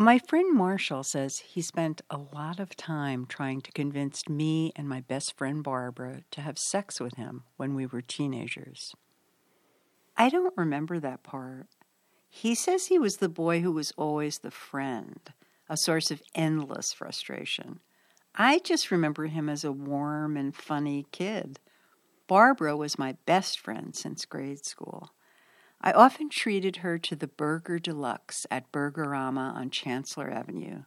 My friend Marshall says he spent a lot of time trying to convince me and my best friend Barbara to have sex with him when we were teenagers. I don't remember that part. He says he was the boy who was always the friend, a source of endless frustration. I just remember him as a warm and funny kid. Barbara was my best friend since grade school. I often treated her to the Burger Deluxe at Burgerama on Chancellor Avenue.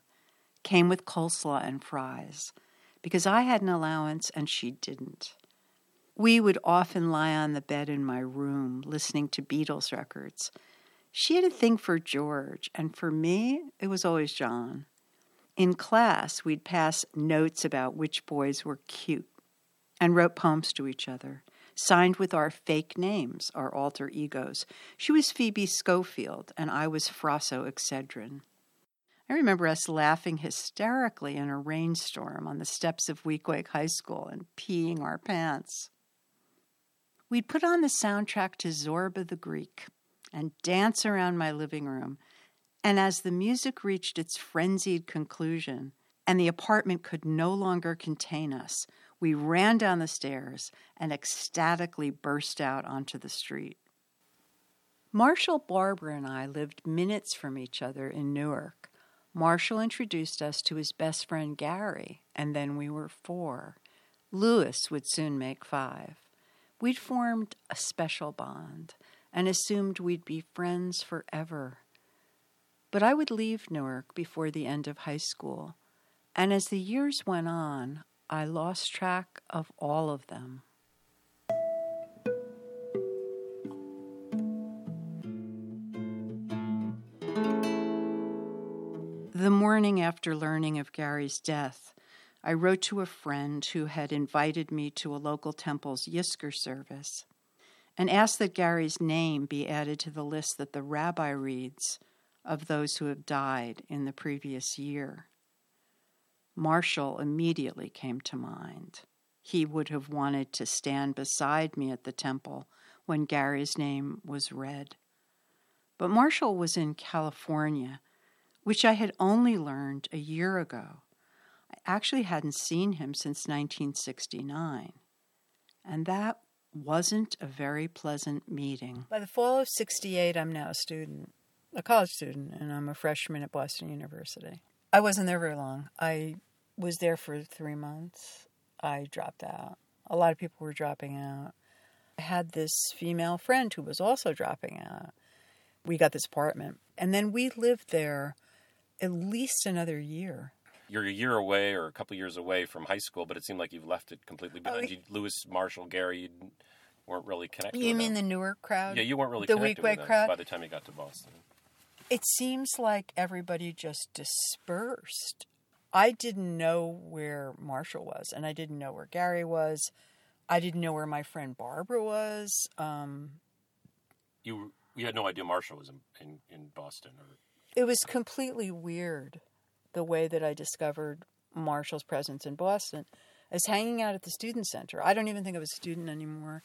Came with coleslaw and fries, because I had an allowance and she didn't. We would often lie on the bed in my room listening to Beatles records. She had a thing for George, and for me, it was always John. In class, we'd pass notes about which boys were cute and wrote poems to each other signed with our fake names, our alter egos. She was Phoebe Schofield, and I was Frasso Excedrin. I remember us laughing hysterically in a rainstorm on the steps of Weequahic High School and peeing our pants. We'd put on the soundtrack to Zorba the Greek and dance around my living room. And as the music reached its frenzied conclusion and the apartment could no longer contain us, we ran down the stairs and ecstatically burst out onto the street. Marshall, Barbara, and I lived minutes from each other in Newark. Marshall introduced us to his best friend Gary, and then we were four. Lewis would soon make five. We'd formed a special bond and assumed we'd be friends forever. But I would leave Newark before the end of high school, and as the years went on, I lost track of all of them. The morning after learning of Gary's death, I wrote to a friend who had invited me to a local temple's Yizkor service and asked that Gary's name be added to the list that the rabbi reads of those who have died in the previous year. Marshall immediately came to mind. He would have wanted to stand beside me at the temple when Gary's name was read. But Marshall was in California, which I had only learned a year ago. I actually hadn't seen him since 1969. And that wasn't a very pleasant meeting. By the fall of 68, I'm now a student, a college student, and I'm a freshman at Boston University. I wasn't there very long. I was there for three months. I dropped out. A lot of people were dropping out. I had this female friend who was also dropping out. We got this apartment, and then we lived there at least another year. You're a year away or a couple years away from high school, but it seemed like you've left it completely oh, behind. Oh, Lewis, Marshall, Gary, you weren't really connected. You mean them. the Newark crowd? Yeah, you weren't really the connected Weequahic crowd by the time you got to Boston. It seems like everybody just dispersed. I didn't know where Marshall was, and I didn't know where Gary was. I didn't know where my friend Barbara was. Um, you you had no idea Marshall was in, in, in Boston, or it was completely weird the way that I discovered Marshall's presence in Boston as hanging out at the student center. I don't even think I was a student anymore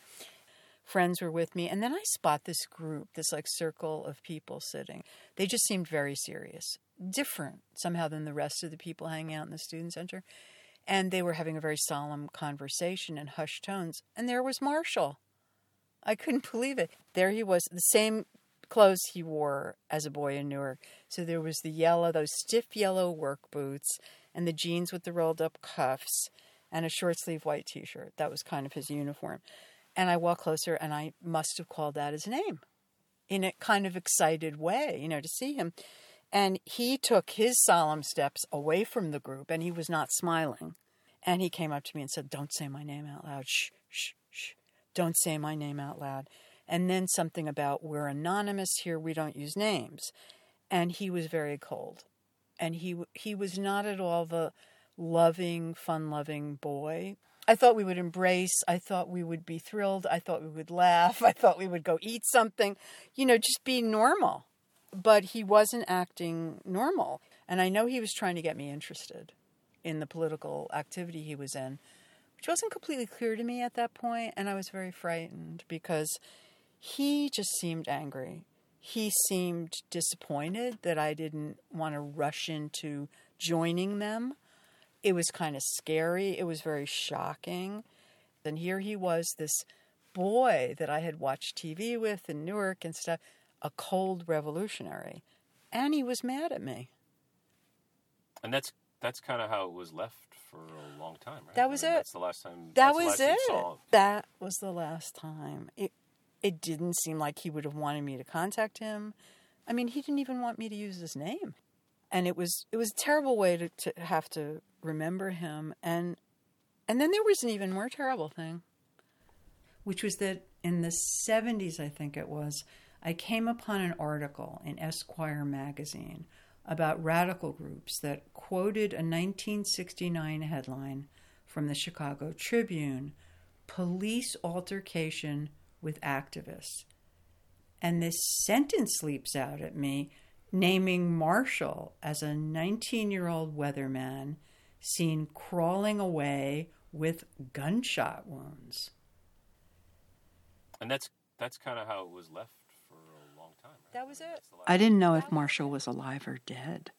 friends were with me. And then I spot this group, this like circle of people sitting. They just seemed very serious, different somehow than the rest of the people hanging out in the student center. And they were having a very solemn conversation in hushed tones. And there was Marshall. I couldn't believe it. There he was, the same clothes he wore as a boy in Newark. So there was the yellow, those stiff yellow work boots, and the jeans with the rolled up cuffs, and a short sleeve white t shirt. That was kind of his uniform. And I walked closer and I must have called out his name in a kind of excited way, you know, to see him. And he took his solemn steps away from the group and he was not smiling. And he came up to me and said, Don't say my name out loud. Shh, shh, shh. Don't say my name out loud. And then something about, We're anonymous here, we don't use names. And he was very cold. And he, he was not at all the loving, fun loving boy I thought we would embrace. I thought we would be thrilled. I thought we would laugh. I thought we would go eat something, you know, just be normal. But he wasn't acting normal. And I know he was trying to get me interested in the political activity he was in, which wasn't completely clear to me at that point. And I was very frightened because he just seemed angry. he seemed disappointed that I didn't want to rush into joining them. It was kind of scary. It was very shocking. And here he was, this boy that I had watched TV with in Newark and stuff, a cold revolutionary. And he was mad at me. And that's that's kind of how it was left for a long time, right? That was I mean, it. That's the last time. That was it. That was the last time. It it didn't seem like he would have wanted me to contact him. I mean, he didn't even want me to use his name. And it was it was a terrible way to, to have to remember him and and then there was an even more terrible thing, which was that in the 70s I think it was, I came upon an article in Esquire magazine about radical groups that quoted a 1969 headline from the Chicago Tribune Police altercation with activists. And this sentence leaps out at me, naming Marshall as a 19 year old weatherman seen crawling away with gunshot wounds. and that's that's kind of how it was left for a long time. Right? That was it. that's the last- I didn't know if Marshall was alive or dead.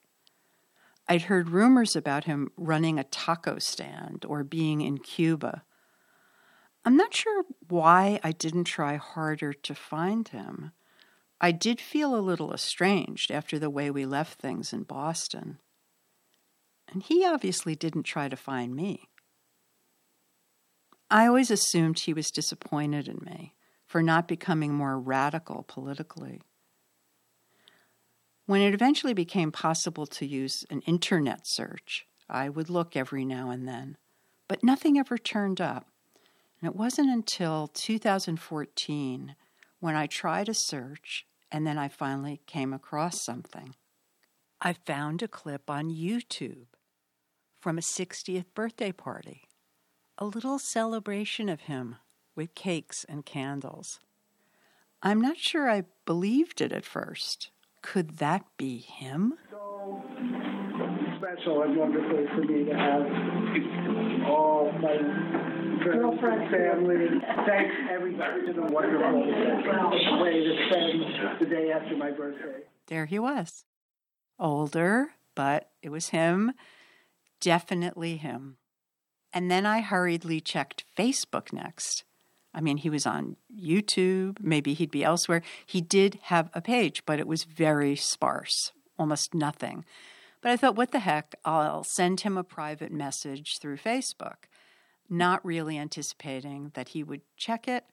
I'd heard rumors about him running a taco stand or being in Cuba. I'm not sure why I didn't try harder to find him. I did feel a little estranged after the way we left things in Boston. And he obviously didn't try to find me. I always assumed he was disappointed in me for not becoming more radical politically. When it eventually became possible to use an internet search, I would look every now and then, but nothing ever turned up. And it wasn't until 2014 when I tried a search and then I finally came across something. I found a clip on YouTube from a 60th birthday party, a little celebration of him with cakes and candles. I'm not sure I believed it at first. Could that be him? so special and wonderful for me to have all my friends, family. Thanks everybody. Been a wonderful way to spend the day after my birthday. There he was. Older, but it was him. Definitely him. And then I hurriedly checked Facebook next. I mean, he was on YouTube. Maybe he'd be elsewhere. He did have a page, but it was very sparse, almost nothing. But I thought, what the heck? I'll send him a private message through Facebook, not really anticipating that he would check it,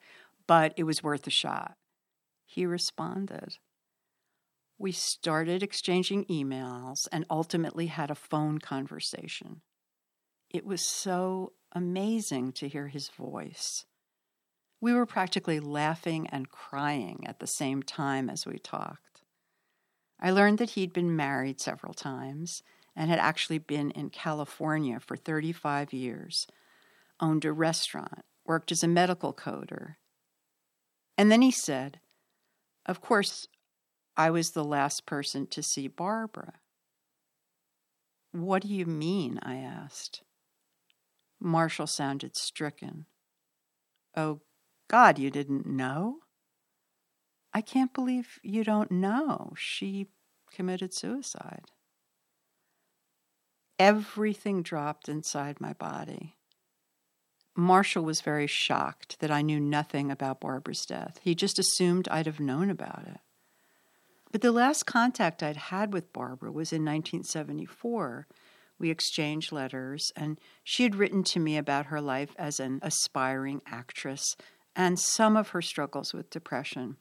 but it was worth a shot. He responded. We started exchanging emails and ultimately had a phone conversation. It was so amazing to hear his voice. We were practically laughing and crying at the same time as we talked. I learned that he'd been married several times and had actually been in California for 35 years, owned a restaurant, worked as a medical coder. And then he said, Of course, I was the last person to see Barbara. What do you mean? I asked. Marshall sounded stricken. Oh, God, you didn't know? I can't believe you don't know. She committed suicide. Everything dropped inside my body. Marshall was very shocked that I knew nothing about Barbara's death. He just assumed I'd have known about it. But the last contact I'd had with Barbara was in 1974. We exchanged letters, and she had written to me about her life as an aspiring actress and some of her struggles with depression.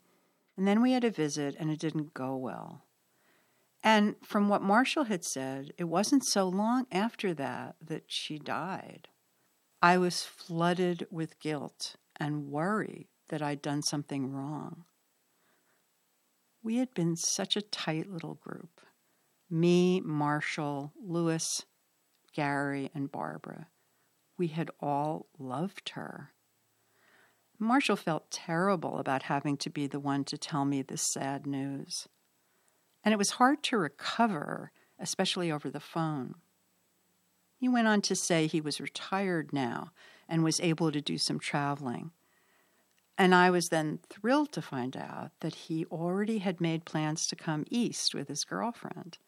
And then we had a visit, and it didn't go well. And from what Marshall had said, it wasn't so long after that that she died. I was flooded with guilt and worry that I'd done something wrong. We had been such a tight little group me, Marshall, Lewis, Gary, and Barbara. We had all loved her. Marshall felt terrible about having to be the one to tell me this sad news. And it was hard to recover, especially over the phone. He went on to say he was retired now and was able to do some traveling. And I was then thrilled to find out that he already had made plans to come east with his girlfriend.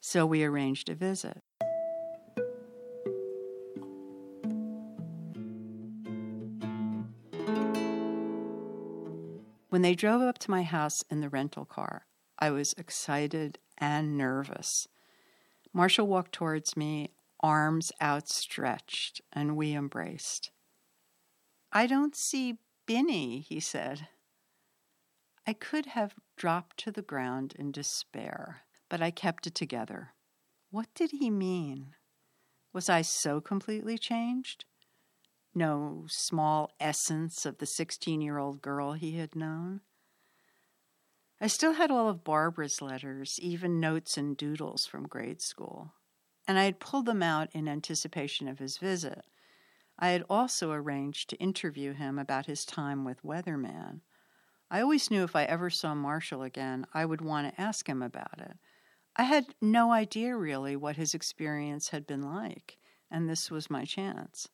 So we arranged a visit. When they drove up to my house in the rental car, I was excited and nervous. Marshall walked towards me, arms outstretched, and we embraced. I don't see Binnie, he said. I could have dropped to the ground in despair, but I kept it together. What did he mean? Was I so completely changed? No small essence of the 16 year old girl he had known? I still had all of Barbara's letters, even notes and doodles from grade school, and I had pulled them out in anticipation of his visit. I had also arranged to interview him about his time with Weatherman. I always knew if I ever saw Marshall again, I would want to ask him about it. I had no idea really what his experience had been like, and this was my chance.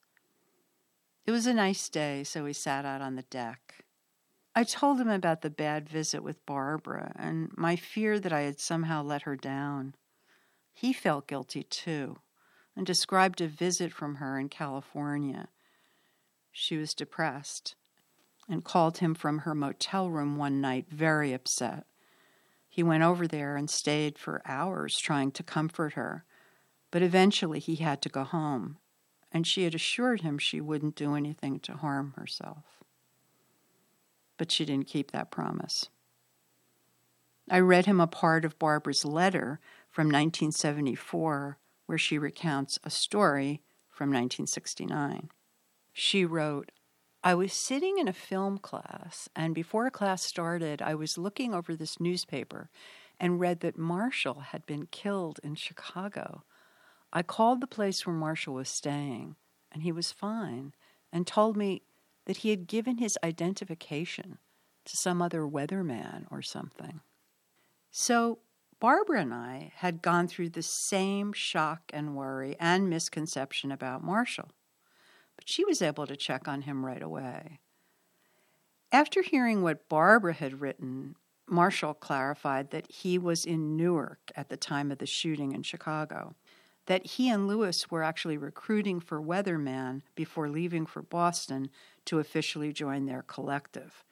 It was a nice day, so we sat out on the deck. I told him about the bad visit with Barbara and my fear that I had somehow let her down. He felt guilty too and described a visit from her in California. She was depressed and called him from her motel room one night, very upset. He went over there and stayed for hours trying to comfort her, but eventually he had to go home, and she had assured him she wouldn't do anything to harm herself but she didn't keep that promise. I read him a part of Barbara's letter from 1974 where she recounts a story from 1969. She wrote, I was sitting in a film class, and before class started, I was looking over this newspaper and read that Marshall had been killed in Chicago. I called the place where Marshall was staying, and he was fine, and told me that he had given his identification to some other weatherman or something. So Barbara and I had gone through the same shock and worry and misconception about Marshall, but she was able to check on him right away. After hearing what Barbara had written, Marshall clarified that he was in Newark at the time of the shooting in Chicago that he and Lewis were actually recruiting for Weatherman before leaving for Boston to officially join their collective.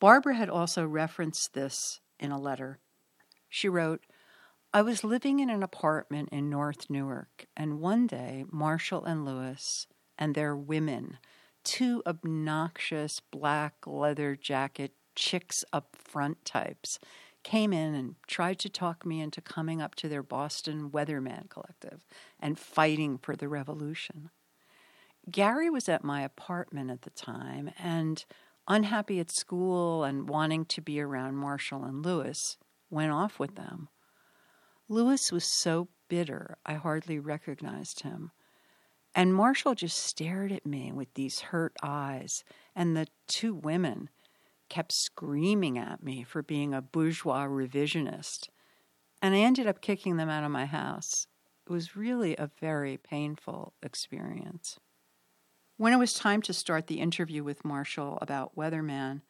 Barbara had also referenced this in a letter. She wrote, I was living in an apartment in North Newark, and one day Marshall and Lewis and their women, two obnoxious black leather jacket chicks up front types, came in and tried to talk me into coming up to their Boston Weatherman Collective and fighting for the revolution. Gary was at my apartment at the time and, unhappy at school and wanting to be around Marshall and Lewis, went off with them. Lewis was so bitter I hardly recognized him. And Marshall just stared at me with these hurt eyes, and the two women kept screaming at me for being a bourgeois revisionist. And I ended up kicking them out of my house. It was really a very painful experience. When it was time to start the interview with Marshall about Weatherman,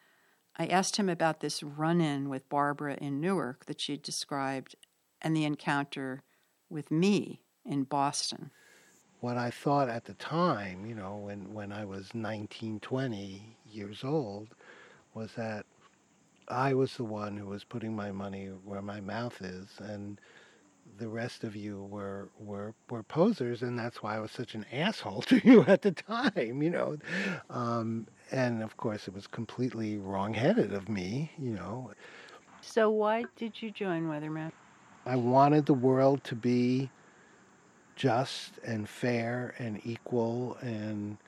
I asked him about this run in with Barbara in Newark that she'd described and the encounter with me in Boston. What I thought at the time, you know, when, when I was 19, 20 years old, was that I was the one who was putting my money where my mouth is, and the rest of you were were were posers, and that's why I was such an asshole to you at the time, you know. Um, and of course, it was completely wrongheaded of me, you know. So why did you join Weatherman? I wanted the world to be just and fair and equal and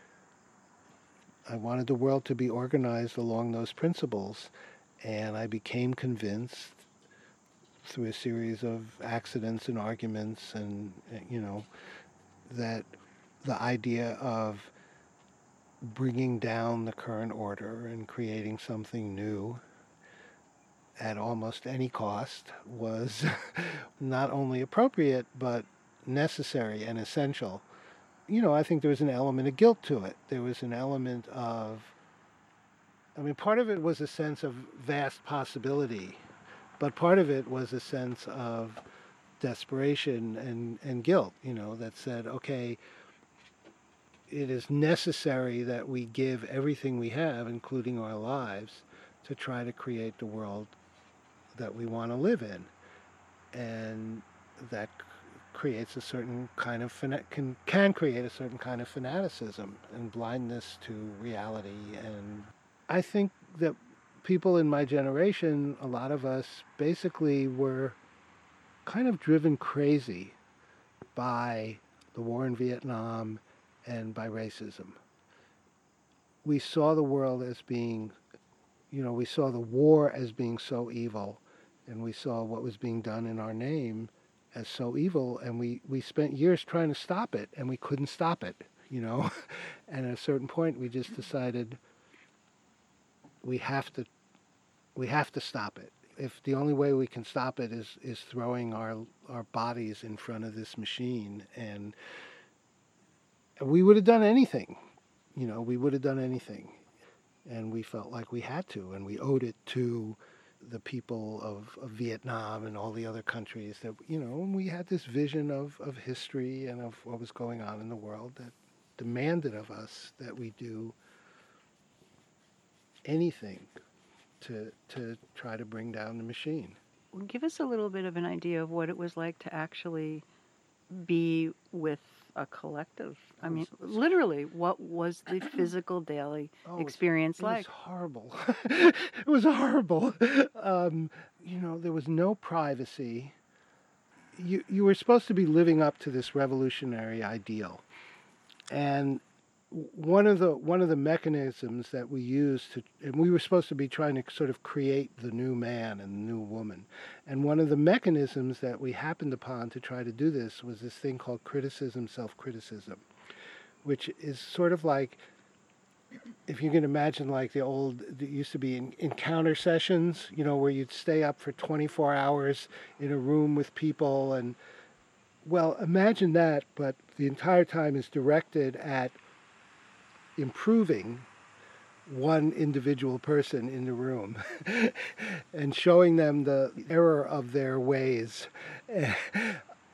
I wanted the world to be organized along those principles. And I became convinced through a series of accidents and arguments and, you know, that the idea of bringing down the current order and creating something new at almost any cost was not only appropriate but necessary and essential you know, I think there was an element of guilt to it. There was an element of I mean, part of it was a sense of vast possibility, but part of it was a sense of desperation and, and guilt, you know, that said, okay, it is necessary that we give everything we have, including our lives, to try to create the world that we want to live in. And that creates a certain kind of can can create a certain kind of fanaticism and blindness to reality. And I think that people in my generation a lot of us basically were kind of driven crazy by the war in Vietnam and by racism. We saw the world as being you know we saw the war as being so evil and we saw what was being done in our name as so evil and we, we spent years trying to stop it and we couldn't stop it you know? And at a certain point we just decided we have to we have to stop it. If the only way we can stop it is is throwing our our bodies in front of this machine and we would have done anything you know we would have done anything. And we felt like we had to and we owed it to the people of, of, Vietnam and all the other countries that you know we had this vision of, of history and of what was going on in the world that demanded of us that we do anything to to try to bring down the machine. Give us a little bit of an idea of what it was like to actually be with a collective. I mean, literally, what was the physical daily oh, experience it like? It was horrible. it was horrible. Um, you know, there was no privacy. You you were supposed to be living up to this revolutionary ideal, and one of the one of the mechanisms that we use to and we were supposed to be trying to sort of create the new man and the new woman. And one of the mechanisms that we happened upon to try to do this was this thing called criticism self-criticism which is sort of like if you can imagine like the old it used to be in, encounter sessions you know where you'd stay up for 24 hours in a room with people and well imagine that but the entire time is directed at improving one individual person in the room and showing them the error of their ways.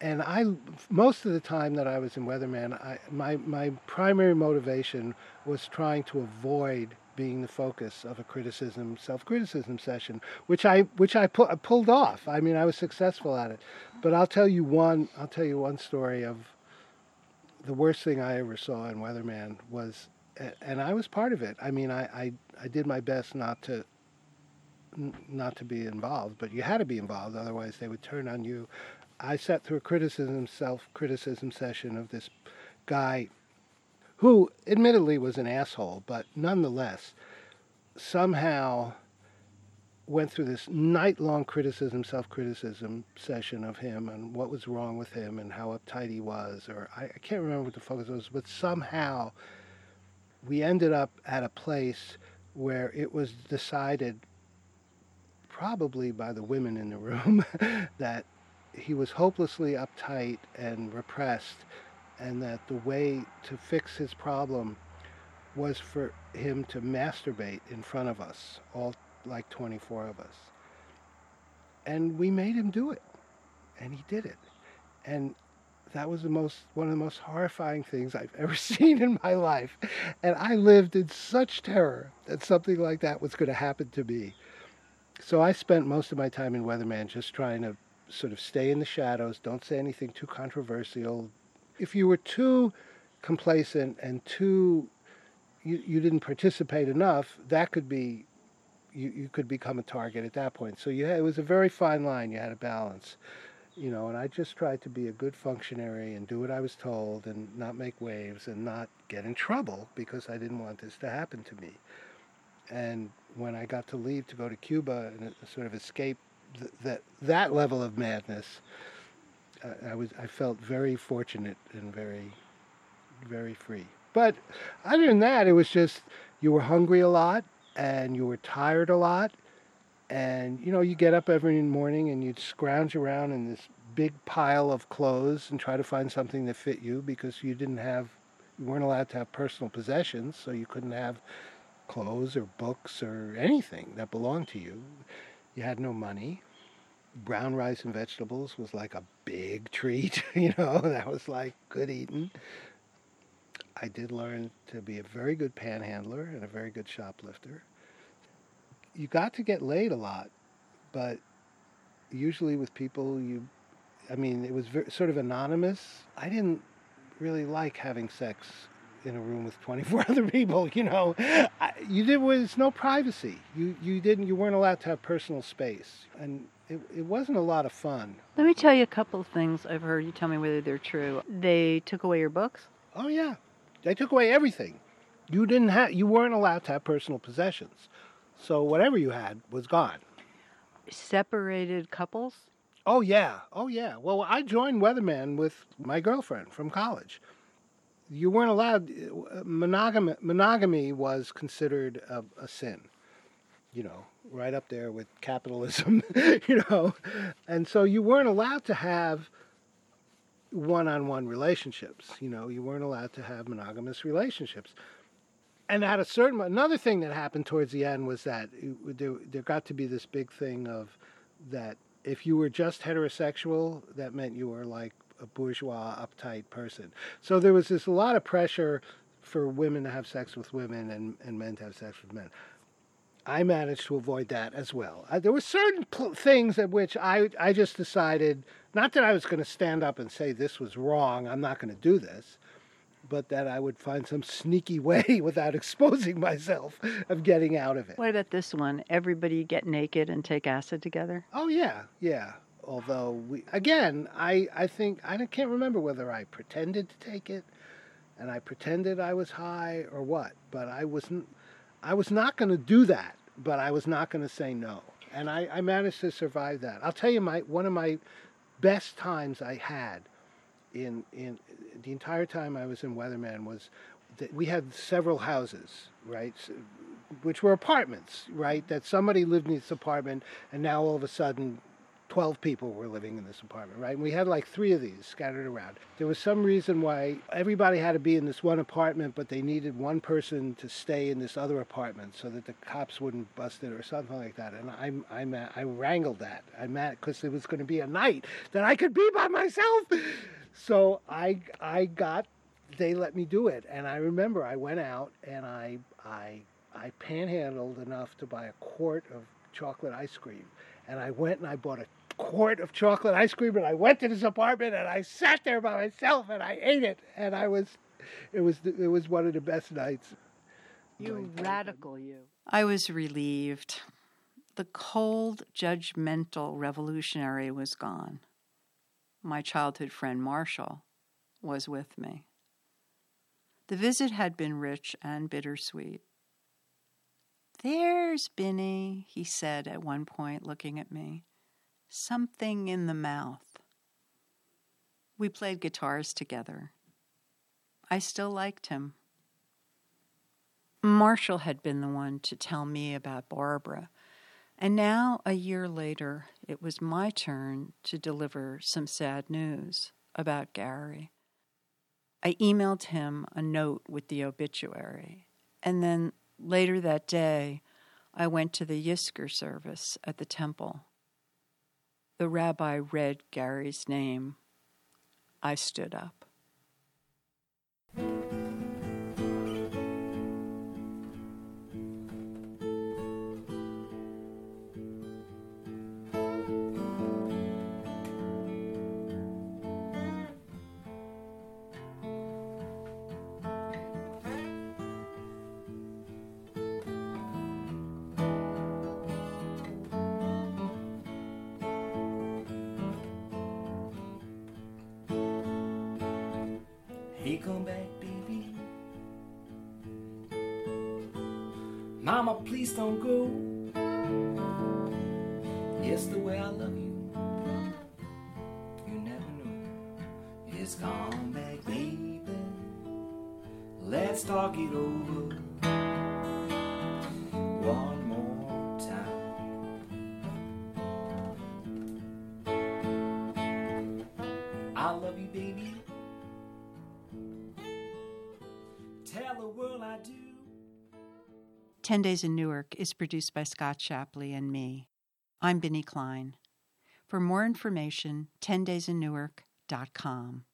And I, most of the time that I was in Weatherman, I, my, my primary motivation was trying to avoid being the focus of a criticism, self-criticism session, which I, which I, pu- I pulled off. I mean, I was successful at it. But I'll tell you one, I'll tell you one story of the worst thing I ever saw in Weatherman was and I was part of it. I mean, I, I, I did my best not to not to be involved, but you had to be involved, otherwise they would turn on you. I sat through a criticism, self-criticism session of this guy who admittedly was an asshole, but nonetheless somehow went through this night-long criticism, self-criticism session of him and what was wrong with him and how uptight he was, or I, I can't remember what the focus was, but somehow we ended up at a place where it was decided, probably by the women in the room, that he was hopelessly uptight and repressed, and that the way to fix his problem was for him to masturbate in front of us, all like 24 of us. And we made him do it. And he did it. And that was the most one of the most horrifying things I've ever seen in my life. And I lived in such terror that something like that was going to happen to me. So I spent most of my time in Weatherman just trying to sort of stay in the shadows, don't say anything too controversial. If you were too complacent and too you, you didn't participate enough, that could be you, you could become a target at that point. So you had, it was a very fine line. You had a balance you know, and I just tried to be a good functionary and do what I was told and not make waves and not get in trouble because I didn't want this to happen to me. And when I got to leave to go to Cuba and sort of escape th- that that level of madness, uh, I was I felt very fortunate and very very free. But other than that, it was just you were hungry a lot and you were tired a lot and you know you get up every morning and you'd scrounge around in this big pile of clothes and try to find something that fit you because you didn't have you weren't allowed to have personal possessions so you couldn't have clothes or books or anything that belonged to you. You had no money. Brown rice and vegetables was like a big treat, you know, that was like good eating. I did learn to be a very good panhandler and a very good shoplifter. You got to get laid a lot, but usually with people you I mean, it was very, sort of anonymous. I didn't really like having sex in a room with 24 other people, you know. I, you did was no privacy. You you didn't you weren't allowed to have personal space. And it, it wasn't a lot of fun. Let me tell you a couple of things I've heard. You tell me whether they're true. They took away your books? Oh yeah. They took away everything. You didn't have you weren't allowed to have personal possessions. So whatever you had was gone. Separated couples? Oh yeah. Oh yeah. Well, I joined Weatherman with my girlfriend from college. You weren't allowed monogamy monogamy was considered a, a sin. You know, right up there with capitalism, you know. And so you weren't allowed to have one-on-one relationships. You know, you weren't allowed to have monogamous relationships. And at a certain another thing that happened towards the end was that there, there got to be this big thing of that if you were just heterosexual, that meant you were like a bourgeois, uptight person. So there was this a lot of pressure for women to have sex with women and, and men to have sex with men. I managed to avoid that as well. Uh, there were certain pl- things at which I, I just decided, not that I was going to stand up and say this was wrong, I'm not going to do this, but that I would find some sneaky way without exposing myself of getting out of it. What about this one? Everybody get naked and take acid together? Oh, yeah, yeah. Although, we, again, I, I think, I can't remember whether I pretended to take it and I pretended I was high or what, but I wasn't, I was not going to do that, but I was not going to say no. And I, I managed to survive that. I'll tell you, my one of my best times I had in in the entire time I was in Weatherman was that we had several houses, right, which were apartments, right. That somebody lived in this apartment, and now all of a sudden 12 people were living in this apartment, right? And we had like three of these scattered around. There was some reason why everybody had to be in this one apartment, but they needed one person to stay in this other apartment so that the cops wouldn't bust it or something like that. And I, I, I wrangled that. I met because it was going to be a night that I could be by myself. So I, I got, they let me do it. And I remember I went out and I, I, I panhandled enough to buy a quart of chocolate ice cream. And I went and I bought a quart of chocolate ice cream and I went to this apartment and I sat there by myself and I ate it and I was it was it was one of the best nights. You radical you. I was relieved. The cold, judgmental revolutionary was gone. My childhood friend Marshall was with me. The visit had been rich and bittersweet. There's Binnie, he said at one point, looking at me something in the mouth. We played guitars together. I still liked him. Marshall had been the one to tell me about Barbara, and now, a year later, it was my turn to deliver some sad news about Gary. I emailed him a note with the obituary, and then later that day, I went to the Yizkor service at the temple. The rabbi read Gary's name. I stood up. Come back, baby. Mama, please don't go. Yes, the way I love you, you never know. It's gone back, baby. Let's talk it over. 10 Days in Newark is produced by Scott Shapley and me. I'm Binnie Klein. For more information, 10daysinnewark.com.